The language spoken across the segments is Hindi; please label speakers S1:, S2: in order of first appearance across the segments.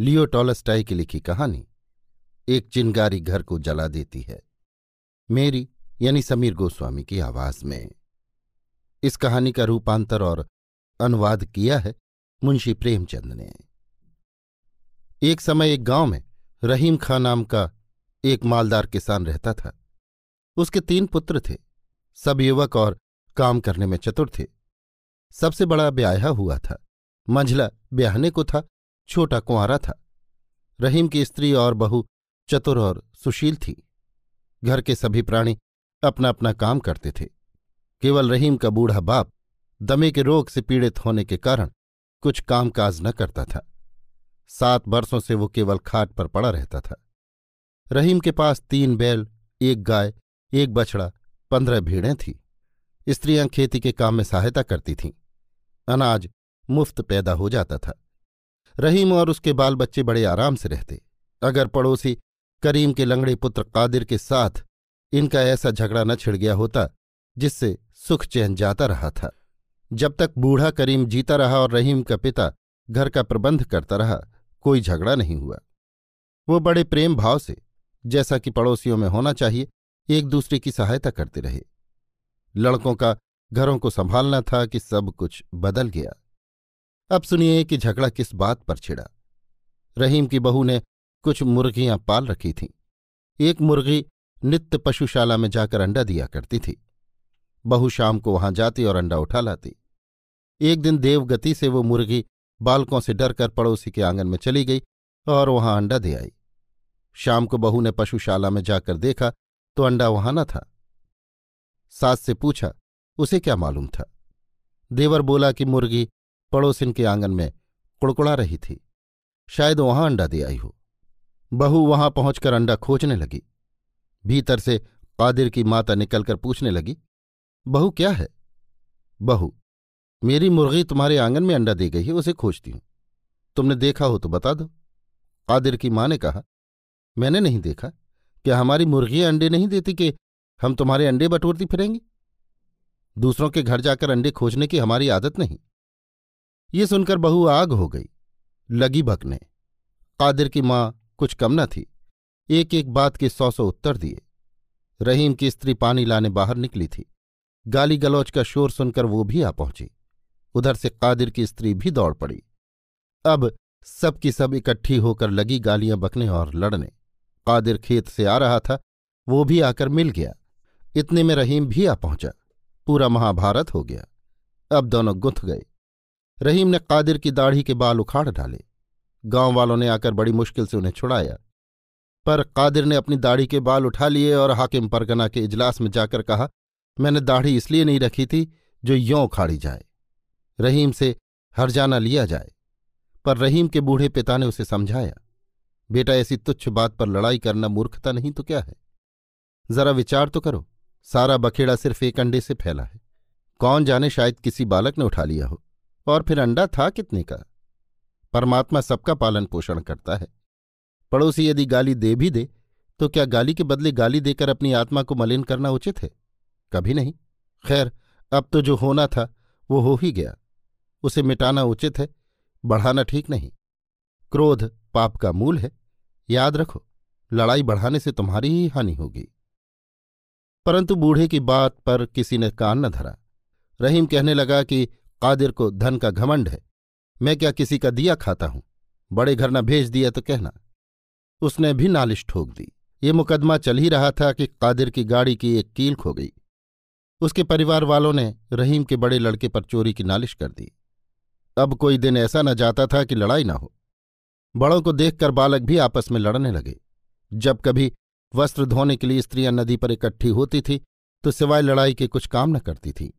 S1: लियो टॉलस्टाई की लिखी कहानी एक चिंगारी घर को जला देती है। मेरी यानी समीर गोस्वामी की आवाज़ में। इस कहानी का रूपांतर और अनुवाद किया है मुंशी प्रेमचंद ने। एक समय एक गाँव में रहीम खां नाम का एक मालदार किसान रहता था। उसके तीन पुत्र थे। सब युवक और काम करने में चतुर थे। सबसे बड़ा ब्याह हुआ था। मंझला ब्याहने को था। छोटा कुंवारा था। रहीम की स्त्री और बहू चतुर और सुशील थी। घर के सभी प्राणी अपना अपना काम करते थे। केवल रहीम का बूढ़ा बाप दमे के रोग से पीड़ित होने के कारण कुछ कामकाज न करता था। सात वर्षों से वो केवल खाट पर पड़ा रहता था। रहीम के पास तीन बैल, एक गाय, एक बछड़ा, पंद्रह भीड़ें थीं। स्त्रियाँ खेती के काम में सहायता करती थीं। अनाज मुफ़्त पैदा हो जाता था। रहीम और उसके बाल बच्चे बड़े आराम से रहते। अगर पड़ोसी करीम के लंगड़े पुत्र कादिर के साथ इनका ऐसा झगड़ा न छिड़ गया होता, जिससे सुख चैन जाता रहा था। जब तक बूढ़ा करीम जीता रहा और रहीम का पिता घर का प्रबंध करता रहा, कोई झगड़ा नहीं हुआ। वो बड़े प्रेम भाव से, जैसा कि पड़ोसियों में होना चाहिए, एक दूसरे की सहायता करते रहे। लड़कों का घरों को संभालना था कि सब कुछ बदल गया। अब सुनिए कि झगड़ा किस बात पर छिड़ा। रहीम की बहू ने कुछ मुर्गियाँ पाल रखी थीं। एक मुर्गी नित्य पशुशाला में जाकर अंडा दिया करती थी। बहू शाम को वहाँ जाती और अंडा उठा लाती। एक दिन देवगति से वो मुर्गी बालकों से डरकर पड़ोसी के आँगन में चली गई और वहाँ अंडा दे आई। शाम को बहू ने पशुशाला में जाकर देखा तो अंडा वहाँ न था। सास से पूछा, उसे क्या मालूम था? देवर बोला कि मुर्गी पड़ोसिन के आँगन में कुड़कुड़ा रही थी। शायद वहाँ अंडा दे आई हो। बहू वहाँ पहुंचकर अंडा खोजने लगी। भीतर से कादिर की माता निकलकर पूछने लगी, बहू, क्या है? बहू, मेरी मुर्गी तुम्हारे आँगन में अंडा दे गई है, उसे खोजती हूँ। तुमने देखा हो तो बता दो। कादिर की माँ ने कहा, मैंने नहीं देखा। क्या हमारी मुर्गियाँ अंडे नहीं देती कि हम तुम्हारे अंडे बटोरती फिरेंगी? दूसरों के घर जाकर अंडे खोजने की हमारी आदत नहीं। ये सुनकर बहू आग हो गई। लगी बकने कादिर की माँ कुछ कम न थी। एक एक बात के सौ सौ उत्तर दिए। रहीम की स्त्री पानी लाने बाहर निकली थी। गाली गलौच का शोर सुनकर वो भी आ पहुँची। उधर से कादिर की स्त्री भी दौड़ पड़ी। अब सबकी सब इकट्ठी होकर लगी गालियाँ बकने और लड़ने। कादिर खेत से आ रहा था। वो भी आकर मिल गया। इतने में रहीम भी आ पहुँचा। पूरा महाभारत हो गया। अब दोनों गुंथ गए। रहीम ने कादिर की दाढ़ी के बाल उखाड़ डाले। गाँव वालों ने आकर बड़ी मुश्किल से उन्हें छुड़ाया। पर कादिर ने अपनी दाढ़ी के बाल उठा लिए और हाकिम परगना के इजलास में जाकर कहा, मैंने दाढ़ी इसलिए नहीं रखी थी जो यों उखाड़ी जाए। रहीम से हरजाना लिया जाए। पर रहीम के बूढ़े पिता ने उसे समझाया, बेटा, ऐसी तुच्छ बात पर लड़ाई करना मूर्खता नहीं तो क्या है? जरा विचार तो करो, सारा बखेड़ा सिर्फ़ एक अंडे से फैला है। कौन जाने शायद किसी बालक ने उठा लिया हो? और फिर अंडा था कितने का? परमात्मा सबका पालन पोषण करता है। पड़ोसी यदि गाली दे भी दे तो क्या गाली के बदले गाली देकर अपनी आत्मा को मलिन करना उचित है? कभी नहीं। खैर, अब तो जो होना था, वो हो ही गया। उसे मिटाना उचित है, बढ़ाना ठीक नहीं। क्रोध पाप का मूल है, याद रखो, लड़ाई बढ़ाने से तुम्हारी ही हानि होगी। परंतु बूढ़े की बात पर किसी ने कान न धरा। रहीम कहने लगा कि कादिर को धन का घमंड है। मैं क्या किसी का दिया खाता हूँ? बड़े घर न भेज दिया तो कहना। उसने भी नालिश ठोक दी। ये मुकदमा चल ही रहा था कि कादिर की गाड़ी की एक कील खो गई। उसके परिवार वालों ने रहीम के बड़े लड़के पर चोरी की नालिश कर दी। अब कोई दिन ऐसा न जाता था कि लड़ाई ना हो। बड़ों को देखकर बालक भी आपस में लड़ने लगे। जब कभी वस्त्र धोने के लिए स्त्रियाँ नदी पर इकट्ठी होती थी तो सिवाय लड़ाई के कुछ काम न करती थी।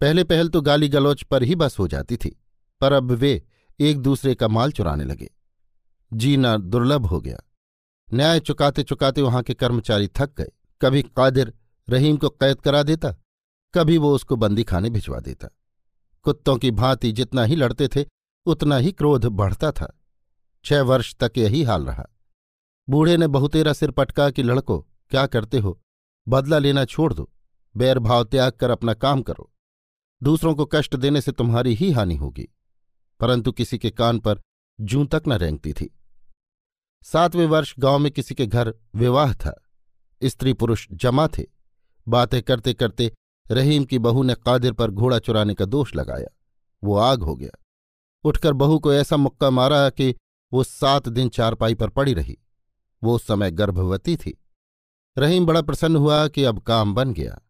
S1: पहले पहल तो गाली गलौच पर ही बस हो जाती थी, पर अब वे एक दूसरे का माल चुराने लगे। जीना दुर्लभ हो गया। न्याय चुकाते चुकाते वहाँ के कर्मचारी थक गए। कभी कादिर रहीम को कैद करा देता, कभी वो उसको बंदी खाने भिजवा देता। कुत्तों की भांति जितना ही लड़ते थे, उतना ही क्रोध बढ़ता था। छह वर्ष तक यही हाल रहा। बूढ़े ने बहुतेरा सिर पटका कि, लड़को, क्या करते हो? बदला लेना छोड़ दो। बैर भाव त्याग कर अपना काम करो। दूसरों को कष्ट देने से तुम्हारी ही हानि होगी। परंतु किसी के कान पर जूं तक न रेंगती थी। सातवें वर्ष गाँव में किसी के घर विवाह था। स्त्री पुरुष जमा थे। बातें करते करते रहीम की बहू ने कादिर पर घोड़ा चुराने का दोष लगाया। वो आग हो गया। उठकर बहू को ऐसा मुक्का मारा कि वो सात दिन चारपाई पर पड़ी रही। वो उस समय गर्भवती थी। रहीम बड़ा प्रसन्न हुआ कि अब काम बन गया।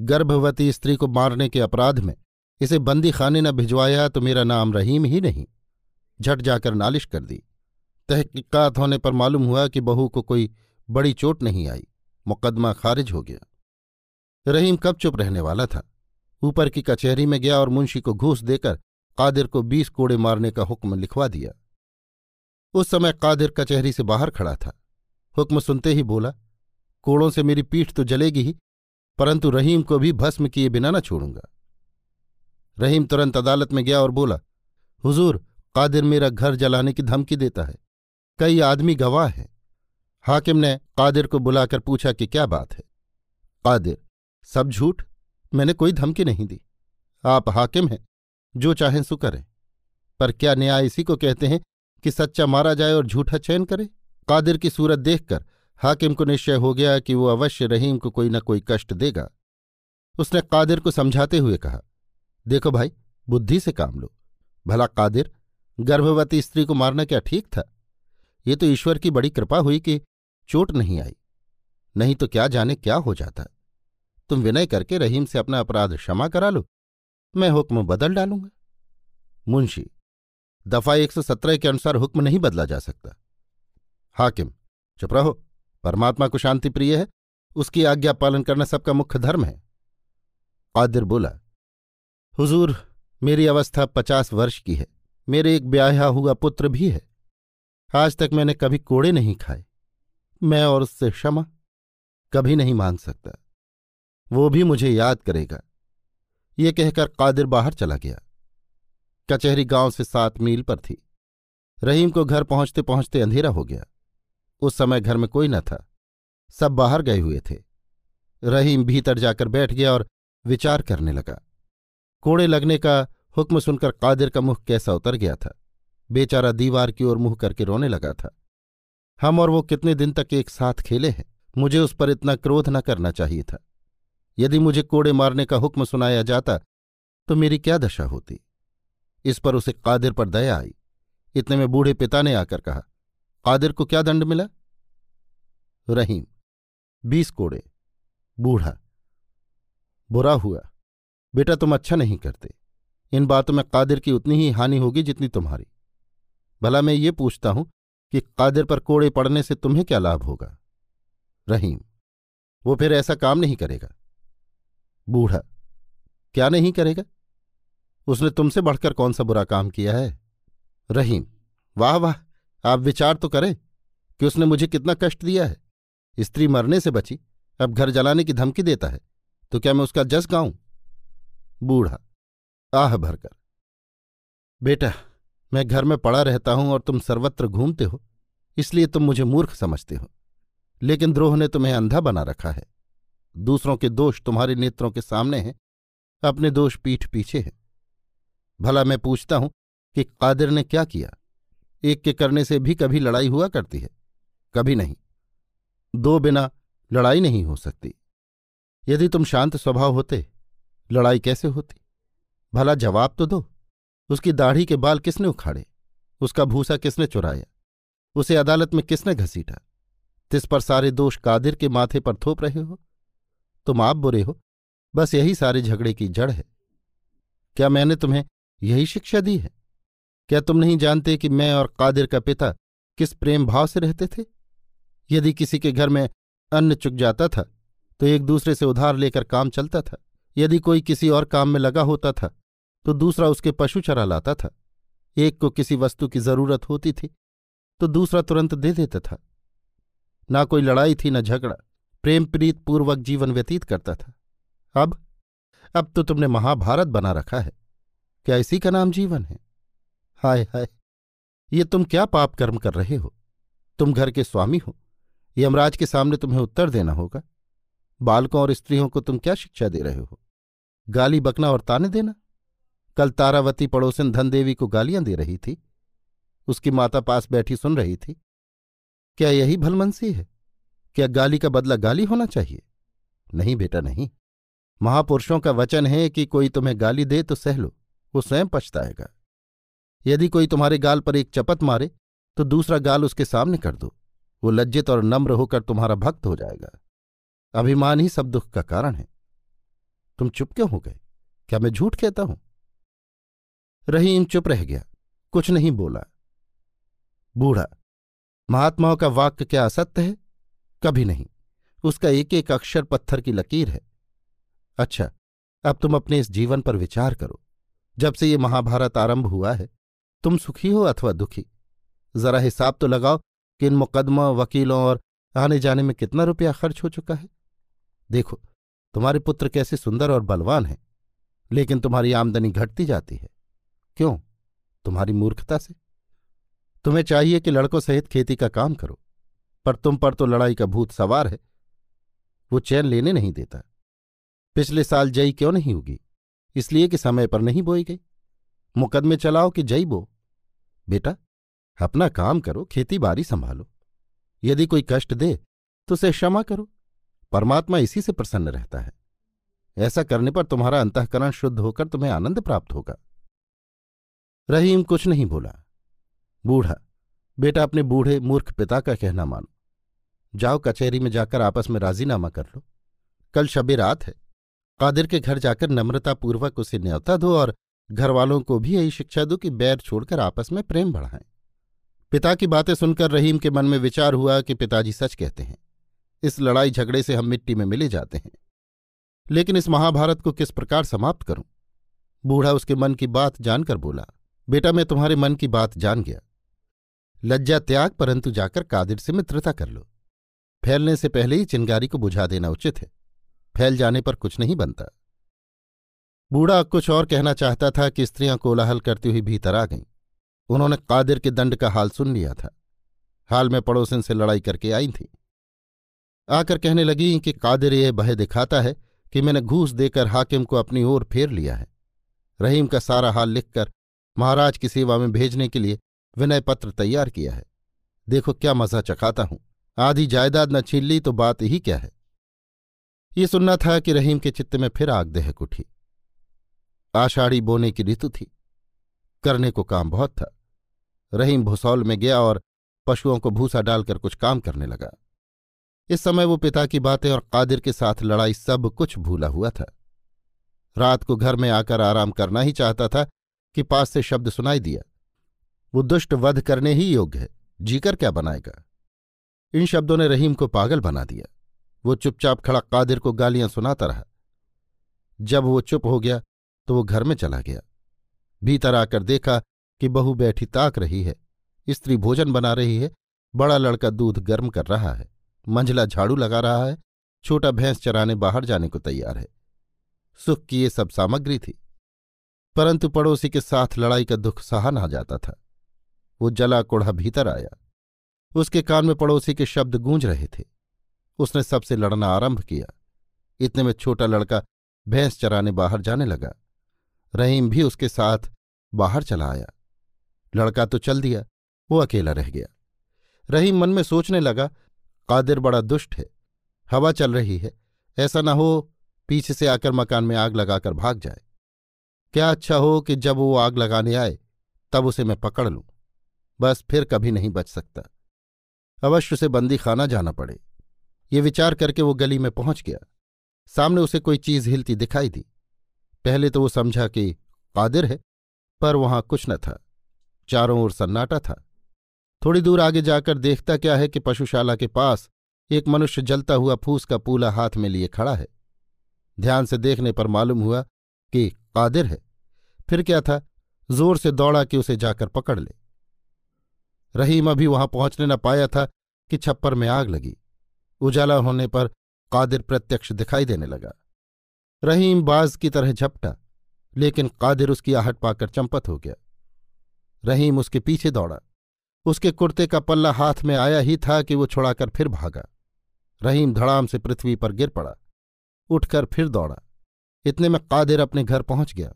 S1: गर्भवती स्त्री को मारने के अपराध में, इसे बंदी खाने न भिजवाया तो मेरा नाम रहीम ही नहीं। झट जाकर नालिश कर दी। तहकीकात होने पर मालूम हुआ कि बहू को कोई बड़ी चोट नहीं आई। मुकदमा खारिज हो गया। रहीम कब चुप रहने वाला था? ऊपर की कचहरी में गया और मुंशी को घूस देकर कादिर को बीस कोड़े मारने का हुक्म लिखवा दिया। उस समय कादिर कचहरी से बाहर खड़ा था। हुक्म सुनते ही बोला, कोड़ों से मेरी पीठ तो जलेगी ही परंतु रहीम को भी भस्म किए बिना न छोड़ूँगा। रहीम तुरंत अदालत में गया और बोला, हुजूर, कादिर मेरा घर जलाने की धमकी देता है। कई आदमी गवाह हैं। हाकिम ने कादिर को बुलाकर पूछा कि क्या बात है? कादिर, सब झूठ? मैंने कोई धमकी नहीं दी। आप हाकिम हैं, जो चाहें सु करें। पर क्या न्याय इसी को कहते हैं कि सच्चा मारा जाए और झूठा चयन करे? कादिर की सूरत देखकर हाकिम को निश्चय हो गया कि वो अवश्य रहीम को कोई न कोई कष्ट देगा। उसने कादिर को समझाते हुए कहा, देखो भाई, बुद्धि से काम लो। भला कादिर, गर्भवती स्त्री को मारना क्या ठीक था? ये तो ईश्वर की बड़ी कृपा हुई कि चोट नहीं आई। नहीं तो क्या जाने क्या हो जाता? तुम विनय करके रहीम से अपना अपराध क्षमा करा लो। मैं हुक्म बदल डालूँगा। मुंशी, दफ़ा एक सौ सत्रह के अनुसार हुक्म नहीं बदला जा सकता। हाकिम, चुप रहो। परमात्मा को शांति प्रिय है, उसकी आज्ञा पालन करना सबका मुख्य धर्म है। कादिर बोला, हुजूर, मेरी अवस्था पचास वर्ष की है, मेरे एक ब्याहा हुआ पुत्र भी है। आज तक मैंने कभी कोड़े नहीं खाए, मैं और उससे क्षमा कभी नहीं मांग सकता। वो भी मुझे याद करेगा। ये कहकर कादिर बाहर चला गया। कचहरी गाँव से सात मील पर थी। रहीम को घर पहुँचते पहुँचते अंधेरा हो गया। उस समय घर में कोई न था। सब बाहर गए हुए थे। रहीम भीतर जाकर बैठ गया और विचार करने लगा। कोड़े लगने का हुक्म सुनकर कादिर का मुख कैसा उतर गया था। बेचारा दीवार की ओर मुँह करके रोने लगा था। हम और वो कितने दिन तक एक साथ खेले हैं। मुझे उस पर इतना क्रोध न करना चाहिए था। यदि मुझे कोड़े मारने का हुक्म सुनाया जाता तो मेरी क्या दशा होती? इस पर उसे कादिर पर दया आई। इतने में बूढ़े पिता ने आकर कहा कादिर को क्या दंड मिला? रहीम, बीस कोड़े, बूढ़ा, बुरा हुआ। बेटा तुम अच्छा नहीं करते। इन बातों में कादिर की उतनी ही हानि होगी जितनी तुम्हारी। भला मैं ये पूछता हूँ कि कादिर पर कोड़े पड़ने से तुम्हें क्या लाभ होगा? रहीम, वो फिर ऐसा काम नहीं करेगा। बूढ़ा, क्या नहीं करेगा? उसने तुमसे बढ़कर कौन सा बुरा काम किया है? रहीम, वाह वाह। आप विचार तो करें कि उसने मुझे कितना कष्ट दिया है। स्त्री मरने से बची, अब घर जलाने की धमकी देता है तो क्या मैं उसका जस गाऊं? बूढ़ा, आह भरकर। बेटा, मैं घर में पड़ा रहता हूँ और तुम सर्वत्र घूमते हो, इसलिए तुम मुझे मूर्ख समझते हो। लेकिन द्रोह ने तुम्हें अंधा बना रखा है। दूसरों के दोष तुम्हारे नेत्रों के सामने हैं, अपने दोष पीठ पीछे हैं। भला मैं पूछता हूँ कि कादिर ने क्या किया? एक के करने से भी कभी लड़ाई हुआ करती है, कभी नहीं। दो बिना लड़ाई नहीं हो सकती। यदि तुम शांत स्वभाव होते, लड़ाई कैसे होती? भला जवाब तो दो। उसकी दाढ़ी के बाल किसने उखाड़े? उसका भूसा किसने चुराया? उसे अदालत में किसने घसीटा? तिस पर सारे दोष कादिर के माथे पर थोप रहे हो? तुम आप बुरे हो। बस यही सारे झगड़े की जड़ है। क्या मैंने तुम्हें यही शिक्षा दी है? क्या तुम नहीं जानते कि मैं और कादिर का पिता किस प्रेम भाव से रहते थे? यदि किसी के घर में अन्न चुक जाता था तो एक दूसरे से उधार लेकर काम चलता था। यदि कोई किसी और काम में लगा होता था तो दूसरा उसके पशु चरा लाता था। एक को किसी वस्तु की ज़रूरत होती थी तो दूसरा तुरंत दे देता था। ना कोई लड़ाई थी, न झगड़ा। प्रेम प्रीत पूर्वक जीवन व्यतीत करता था। अब अब तो तुमने महाभारत बना रखा है। क्या इसी का नाम जीवन है? हाय हाय। ये तुम क्या पाप कर्म कर रहे हो? तुम घर के स्वामी हो। यमराज के सामने तुम्हें उत्तर देना होगा। बालकों और स्त्रियों को तुम क्या शिक्षा दे रहे हो? गाली, बकना और ताने देना? कल तारावती पड़ोसन धनदेवी को गालियाँ दे रही थी। उसकी माता पास बैठी सुन रही थी। क्या यही भलमनसी है? क्या गाली का बदला गाली होना चाहिए? नहीं बेटा, नहीं। महापुरुषों का वचन है कि कोई तुम्हें गाली दे तो सह लो। वो स्वयं पछताएगा। यदि कोई तुम्हारे गाल पर एक चपत मारे तो दूसरा गाल उसके सामने कर दो। वो लज्जित और नम्र होकर तुम्हारा भक्त हो जाएगा। अभिमान ही सब दुख का कारण है। तुम चुप क्यों हो गए? क्या मैं झूठ कहता हूँ? रहीम चुप रह गया। कुछ नहीं बोला। बूढ़ा, महात्माओं का वाक्य क्या असत्य है? कभी नहीं। उसका एक एक अक्षर पत्थर की लकीर है। अच्छा अब तुम अपने इस जीवन पर विचार करो। जब से ये महाभारत आरंभ हुआ है तुम सुखी हो अथवा दुखी? जरा हिसाब तो लगाओ कि इन मुकदमों, वकीलों और आने जाने में कितना रुपया खर्च हो चुका है। देखो, तुम्हारे पुत्र कैसे सुंदर और बलवान हैं, लेकिन तुम्हारी आमदनी घटती जाती है। क्यों? तुम्हारी मूर्खता से। तुम्हें चाहिए कि लड़कों सहित खेती का काम करो, पर तुम पर तो लड़ाई का भूत सवार है। वो चैन लेने नहीं देता। पिछले साल जई क्यों नहीं होगी इसलिए कि समय पर नहीं बोई गई। मुकदमे चलाओ कि जई बो। बेटा, अपना काम करो खेती बाड़ी संभालो। यदि कोई कष्ट दे तो उसे क्षमा करो। परमात्मा इसी से प्रसन्न रहता है। ऐसा करने पर तुम्हारा अंतकरण शुद्ध होकर तुम्हें आनंद प्राप्त होगा। रहीम कुछ नहीं बोला। बूढ़ा, बेटा अपने बूढ़े मूर्ख पिता का कहना मानो। जाओ कचहरी में जाकर आपस में राजीनामा कर लो। कल शबे रात है। कादिर के घर जाकर नम्रतापूर्वक उसे न्यौता दो और घरवालों को भी यही शिक्षा दो कि बैर छोड़कर आपस में प्रेम बढ़ाएँ। पिता की बातें सुनकर रहीम के मन में विचार हुआ कि पिताजी सच कहते हैं। इस लड़ाई झगड़े से हम मिट्टी में मिले जाते हैं। लेकिन इस महाभारत को किस प्रकार समाप्त करूँ? बूढ़ा उसके मन की बात जानकर बोला, बेटा, मैं तुम्हारे मन की बात जान गया। लज्जा त्याग परंतु जाकर कादिर से मित्रता कर लो। फैलने से पहले ही चिंगारी को बुझा देना उचित है। फैल जाने पर कुछ नहीं बनता। बूढ़ा कुछ और कहना चाहता था कि स्त्रियाँ कोलाहल करती हुई भीतर आ गईं। उन्होंने कादिर के दंड का हाल सुन लिया था। हाल में पड़ोसन से लड़ाई करके आई थी। आकर कहने लगी कि कादिर यह भय दिखाता है कि मैंने घूस देकर हाकिम को अपनी ओर फेर लिया है। रहीम का सारा हाल लिखकर महाराज की सेवा में भेजने के लिए विनय पत्र तैयार किया है। देखो क्या मज़ा चखाता हूँ। आधी जायदाद न छीन ली तो बात ही क्या है। ये सुनना था कि रहीम के चित्त में फिर आग दहक उठी। आषाढ़ी बोने की ऋतु थी। करने को काम बहुत था। रहीम भुसौल में गया और पशुओं को भूसा डालकर कुछ काम करने लगा। इस समय वो पिता की बातें और कादिर के साथ लड़ाई सब कुछ भूला हुआ था। रात को घर में आकर आराम करना ही चाहता था कि पास से शब्द सुनाई दिया। वो दुष्ट वध करने ही योग्य है। जीकर क्या बनाएगा? इन शब्दों ने रहीम को पागल बना दिया। वो चुपचाप खड़ा कादिर को गालियाँ सुनाता रहा। जब वो चुप हो गया तो वो घर में चला गया। भीतर आकर देखा कि बहू बैठी ताक रही है, स्त्री भोजन बना रही है, बड़ा लड़का दूध गर्म कर रहा है, मंझला झाड़ू लगा रहा है, छोटा भैंस चराने बाहर जाने को तैयार है। सुख की ये सब सामग्री थी, परंतु पड़ोसी के साथ लड़ाई का दुख सहा ना जाता था। वो जला कोढ़ा भीतर आया। उसके कान में पड़ोसी के शब्द गूंज रहे थे। उसने सबसे लड़ना आरंभ किया। इतने में छोटा लड़का भैंस चराने बाहर जाने लगा। रहीम भी उसके साथ बाहर चला आया। लड़का तो चल दिया, वो अकेला रह गया। रहीम मन में सोचने लगा, कादिर बड़ा दुष्ट है, हवा चल रही है, ऐसा न हो पीछे से आकर मकान में आग लगाकर भाग जाए। क्या अच्छा हो कि जब वो आग लगाने आए, तब उसे मैं पकड़ लूँ, बस फिर कभी नहीं बच सकता। अवश्य उसे बंदी खाना जाना पड़े। ये विचार करके वो गली में पहुँच गया। सामने उसे कोई चीज़ हिलती दिखाई दी। पहले तो वो समझा कि कादिर है, पर वहाँ कुछ न था। चारों ओर सन्नाटा था। थोड़ी दूर आगे जाकर देखता क्या है कि पशुशाला के पास एक मनुष्य जलता हुआ फूस का पूला हाथ में लिए खड़ा है। ध्यान से देखने पर मालूम हुआ कि कादिर है। फिर क्या था? ज़ोर से दौड़ा कि उसे जाकर पकड़ ले। रहीम अभी वहाँ पहुँचने न पाया था कि छप्पर में आग लगी। उजाला होने पर कादिर प्रत्यक्ष दिखाई देने लगा। रहीम बाज की तरह झपटा, लेकिन कादिर उसकी आहट पाकर चंपत हो गया। रहीम उसके पीछे दौड़ा। उसके कुर्ते का पल्ला हाथ में आया ही था कि वो छुड़ाकर फिर भागा। रहीम धड़ाम से पृथ्वी पर गिर पड़ा। उठकर फिर दौड़ा। इतने में कादिर अपने घर पहुँच गया।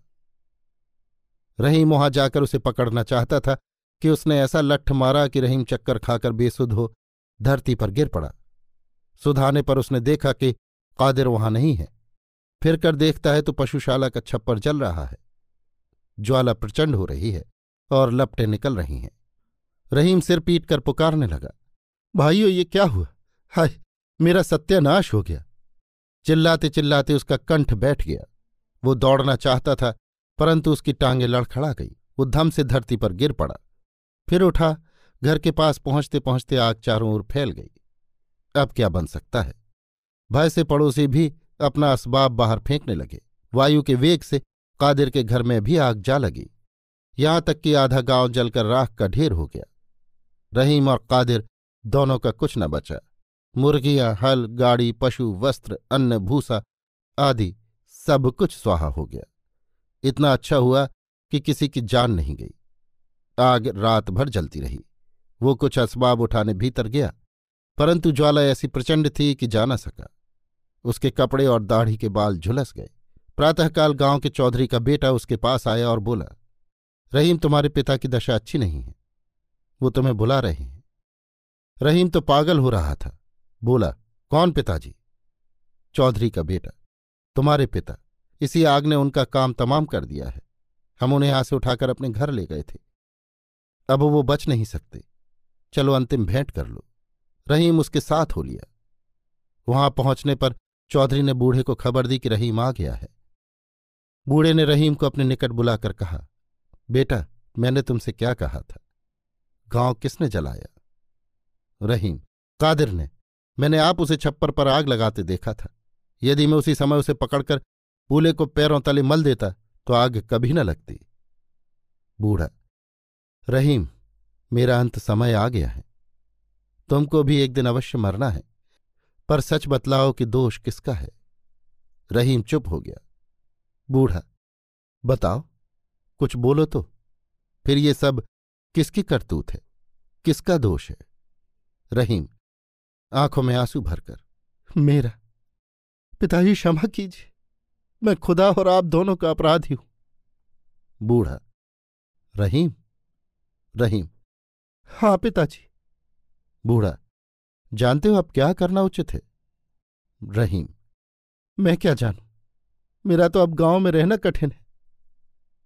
S1: रहीम वहाँ जाकर उसे पकड़ना चाहता था कि उसने ऐसा लट्ठ मारा कि रहीम चक्कर खाकर बेसुध हो धरती पर गिर पड़ा। सुधाने पर उसने देखा कि कादिर वहाँ नहीं है। फिर कर देखता है तो पशुशाला का छप्पर जल रहा है। ज्वाला प्रचंड हो रही है और लपटें निकल रही हैं। रहीम सिर पीट कर पुकारने लगा, भाइयों, ये क्या हुआ? हाय, मेरा सत्यानाश हो गया। चिल्लाते चिल्लाते उसका कंठ बैठ गया। वो दौड़ना चाहता था, परंतु उसकी टांगें लड़खड़ा गई। वो धम से धरती पर गिर पड़ा। फिर उठा, घर के पास पहुँचते पहुँचते आग चारों ओर फैल गई। अब क्या बन सकता है? भय से पड़ोसी भी अपना असबाब बाहर फेंकने लगे। वायु के वेग से कादिर के घर में भी आग जा लगी। यहाँ तक कि आधा गाँव जलकर राख का ढेर हो गया। रहीम और कादिर दोनों का कुछ न बचा। मुर्गियाँ, हल, गाड़ी, पशु, वस्त्र, अन्न, भूसा आदि सब कुछ स्वाहा हो गया। इतना अच्छा हुआ कि किसी की जान नहीं गई। आग रात भर जलती रही। वो कुछ असबाब उठाने भीतर गया, परंतु ज्वाला ऐसी प्रचंड थी कि जा न सका। उसके कपड़े और दाढ़ी के बाल झुलस गए। प्रातःकाल गाँव के चौधरी का बेटा उसके पास आया और बोला, रहीम, तुम्हारे पिता की दशा अच्छी नहीं है। वो तुम्हें बुला रहे हैं। रहीम तो पागल हो रहा था। बोला, कौन पिताजी? चौधरी का बेटा, तुम्हारे पिता। इसी आग ने उनका काम तमाम कर दिया है। हम उन्हें यहाँ से उठाकर अपने घर ले गए थे। अब वो बच नहीं सकते। चलो अंतिम भेंट कर लो। रहीम उसके साथ हो लिया। वहाँ पहुँचने पर चौधरी ने बूढ़े को खबर दी कि रहीम आ गया है। बूढ़े ने रहीम को अपने निकट बुलाकर कहा, बेटा, मैंने तुमसे क्या कहा था? गाँव किसने जलाया? रहीम, कादिर ने, मैंने आप उसे छप्पर पर आग लगाते देखा था। यदि मैं उसी समय उसे पकड़कर पूले को पैरों तले मल देता तो आग कभी न लगती। बूढ़ा, रहीम, मेरा अंत समय आ गया है। तुमको भी एक दिन अवश्य मरना है। पर सच बतलाओ कि दोष किसका है? रहीम चुप हो गया। बूढ़ा, बताओ, कुछ बोलो तो। फिर ये सब किसकी करतूत है? किसका दोष है? रहीम, आँखों में आँसू भरकर, मेरा, पिताजी क्षमा कीजिए, मैं खुदा और आप दोनों का अपराधी हूँ। बूढ़ा, रहीम रहीम हाँ पिताजी। बूढ़ा जानते हो अब क्या करना उचित है? रहीम, मैं क्या जानू? मेरा तो अब गाँव में रहना कठिन है।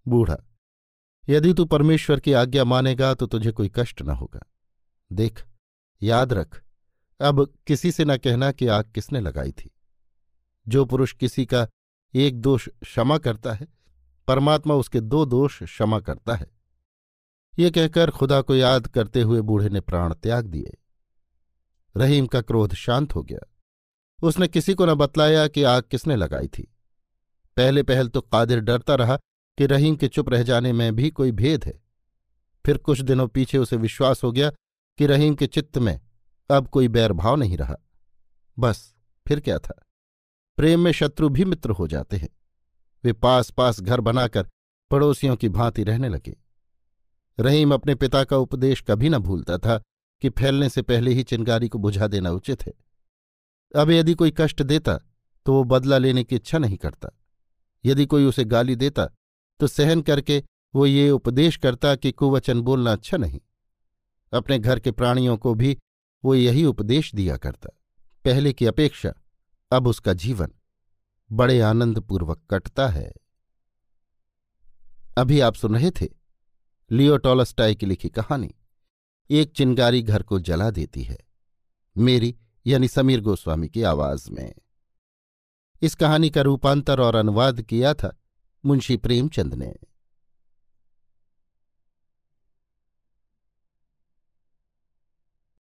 S1: बूढ़ा, यदि तू परमेश्वर की आज्ञा मानेगा तो तुझे कोई कष्ट न होगा। देख, याद रख, अब किसी से न कहना कि आग किसने लगाई थी। जो पुरुष किसी का एक दोष क्षमा करता है, परमात्मा उसके दो दोष क्षमा करता है। ये कहकर खुदा को याद करते हुए बूढ़े ने प्राण त्याग दिए। रहीम का क्रोध शांत हो गया। उसने किसी को न बतलाया कि आग किसने लगाई थी। पहले पहल तो कादिर डरता रहा कि रहीम के चुप रह जाने में भी कोई भेद है। फिर कुछ दिनों पीछे उसे विश्वास हो गया कि रहीम के चित्त में अब कोई बैरभाव नहीं रहा। बस, फिर क्या था? प्रेम में शत्रु भी मित्र हो जाते हैं। वे पास पास घर बनाकर पड़ोसियों की भांति रहने लगे। रहीम अपने पिता का उपदेश कभी न भूलता था कि फैलने से पहले ही चिंगारी को बुझा देना उचित है। अब यदि कोई कष्ट देता तो वो बदला लेने की इच्छा नहीं करता। यदि कोई उसे गाली देता तो सहन करके वो ये उपदेश करता कि कुवचन बोलना अच्छा नहीं। अपने घर के प्राणियों को भी वो यही उपदेश दिया करता। पहले की अपेक्षा, अब उसका जीवन बड़े आनंदपूर्वक कटता है। अभी आप सुन रहे थे लियो टॉलस्टाई की लिखी कहानी। एक चिंगारी घर को जला देती है। मेरी, यानी समीर गोस्वामी की आवाज़ में। इस कहानी का रूपांतर और अनुवाद किया था मुंशी प्रेमचंद ने।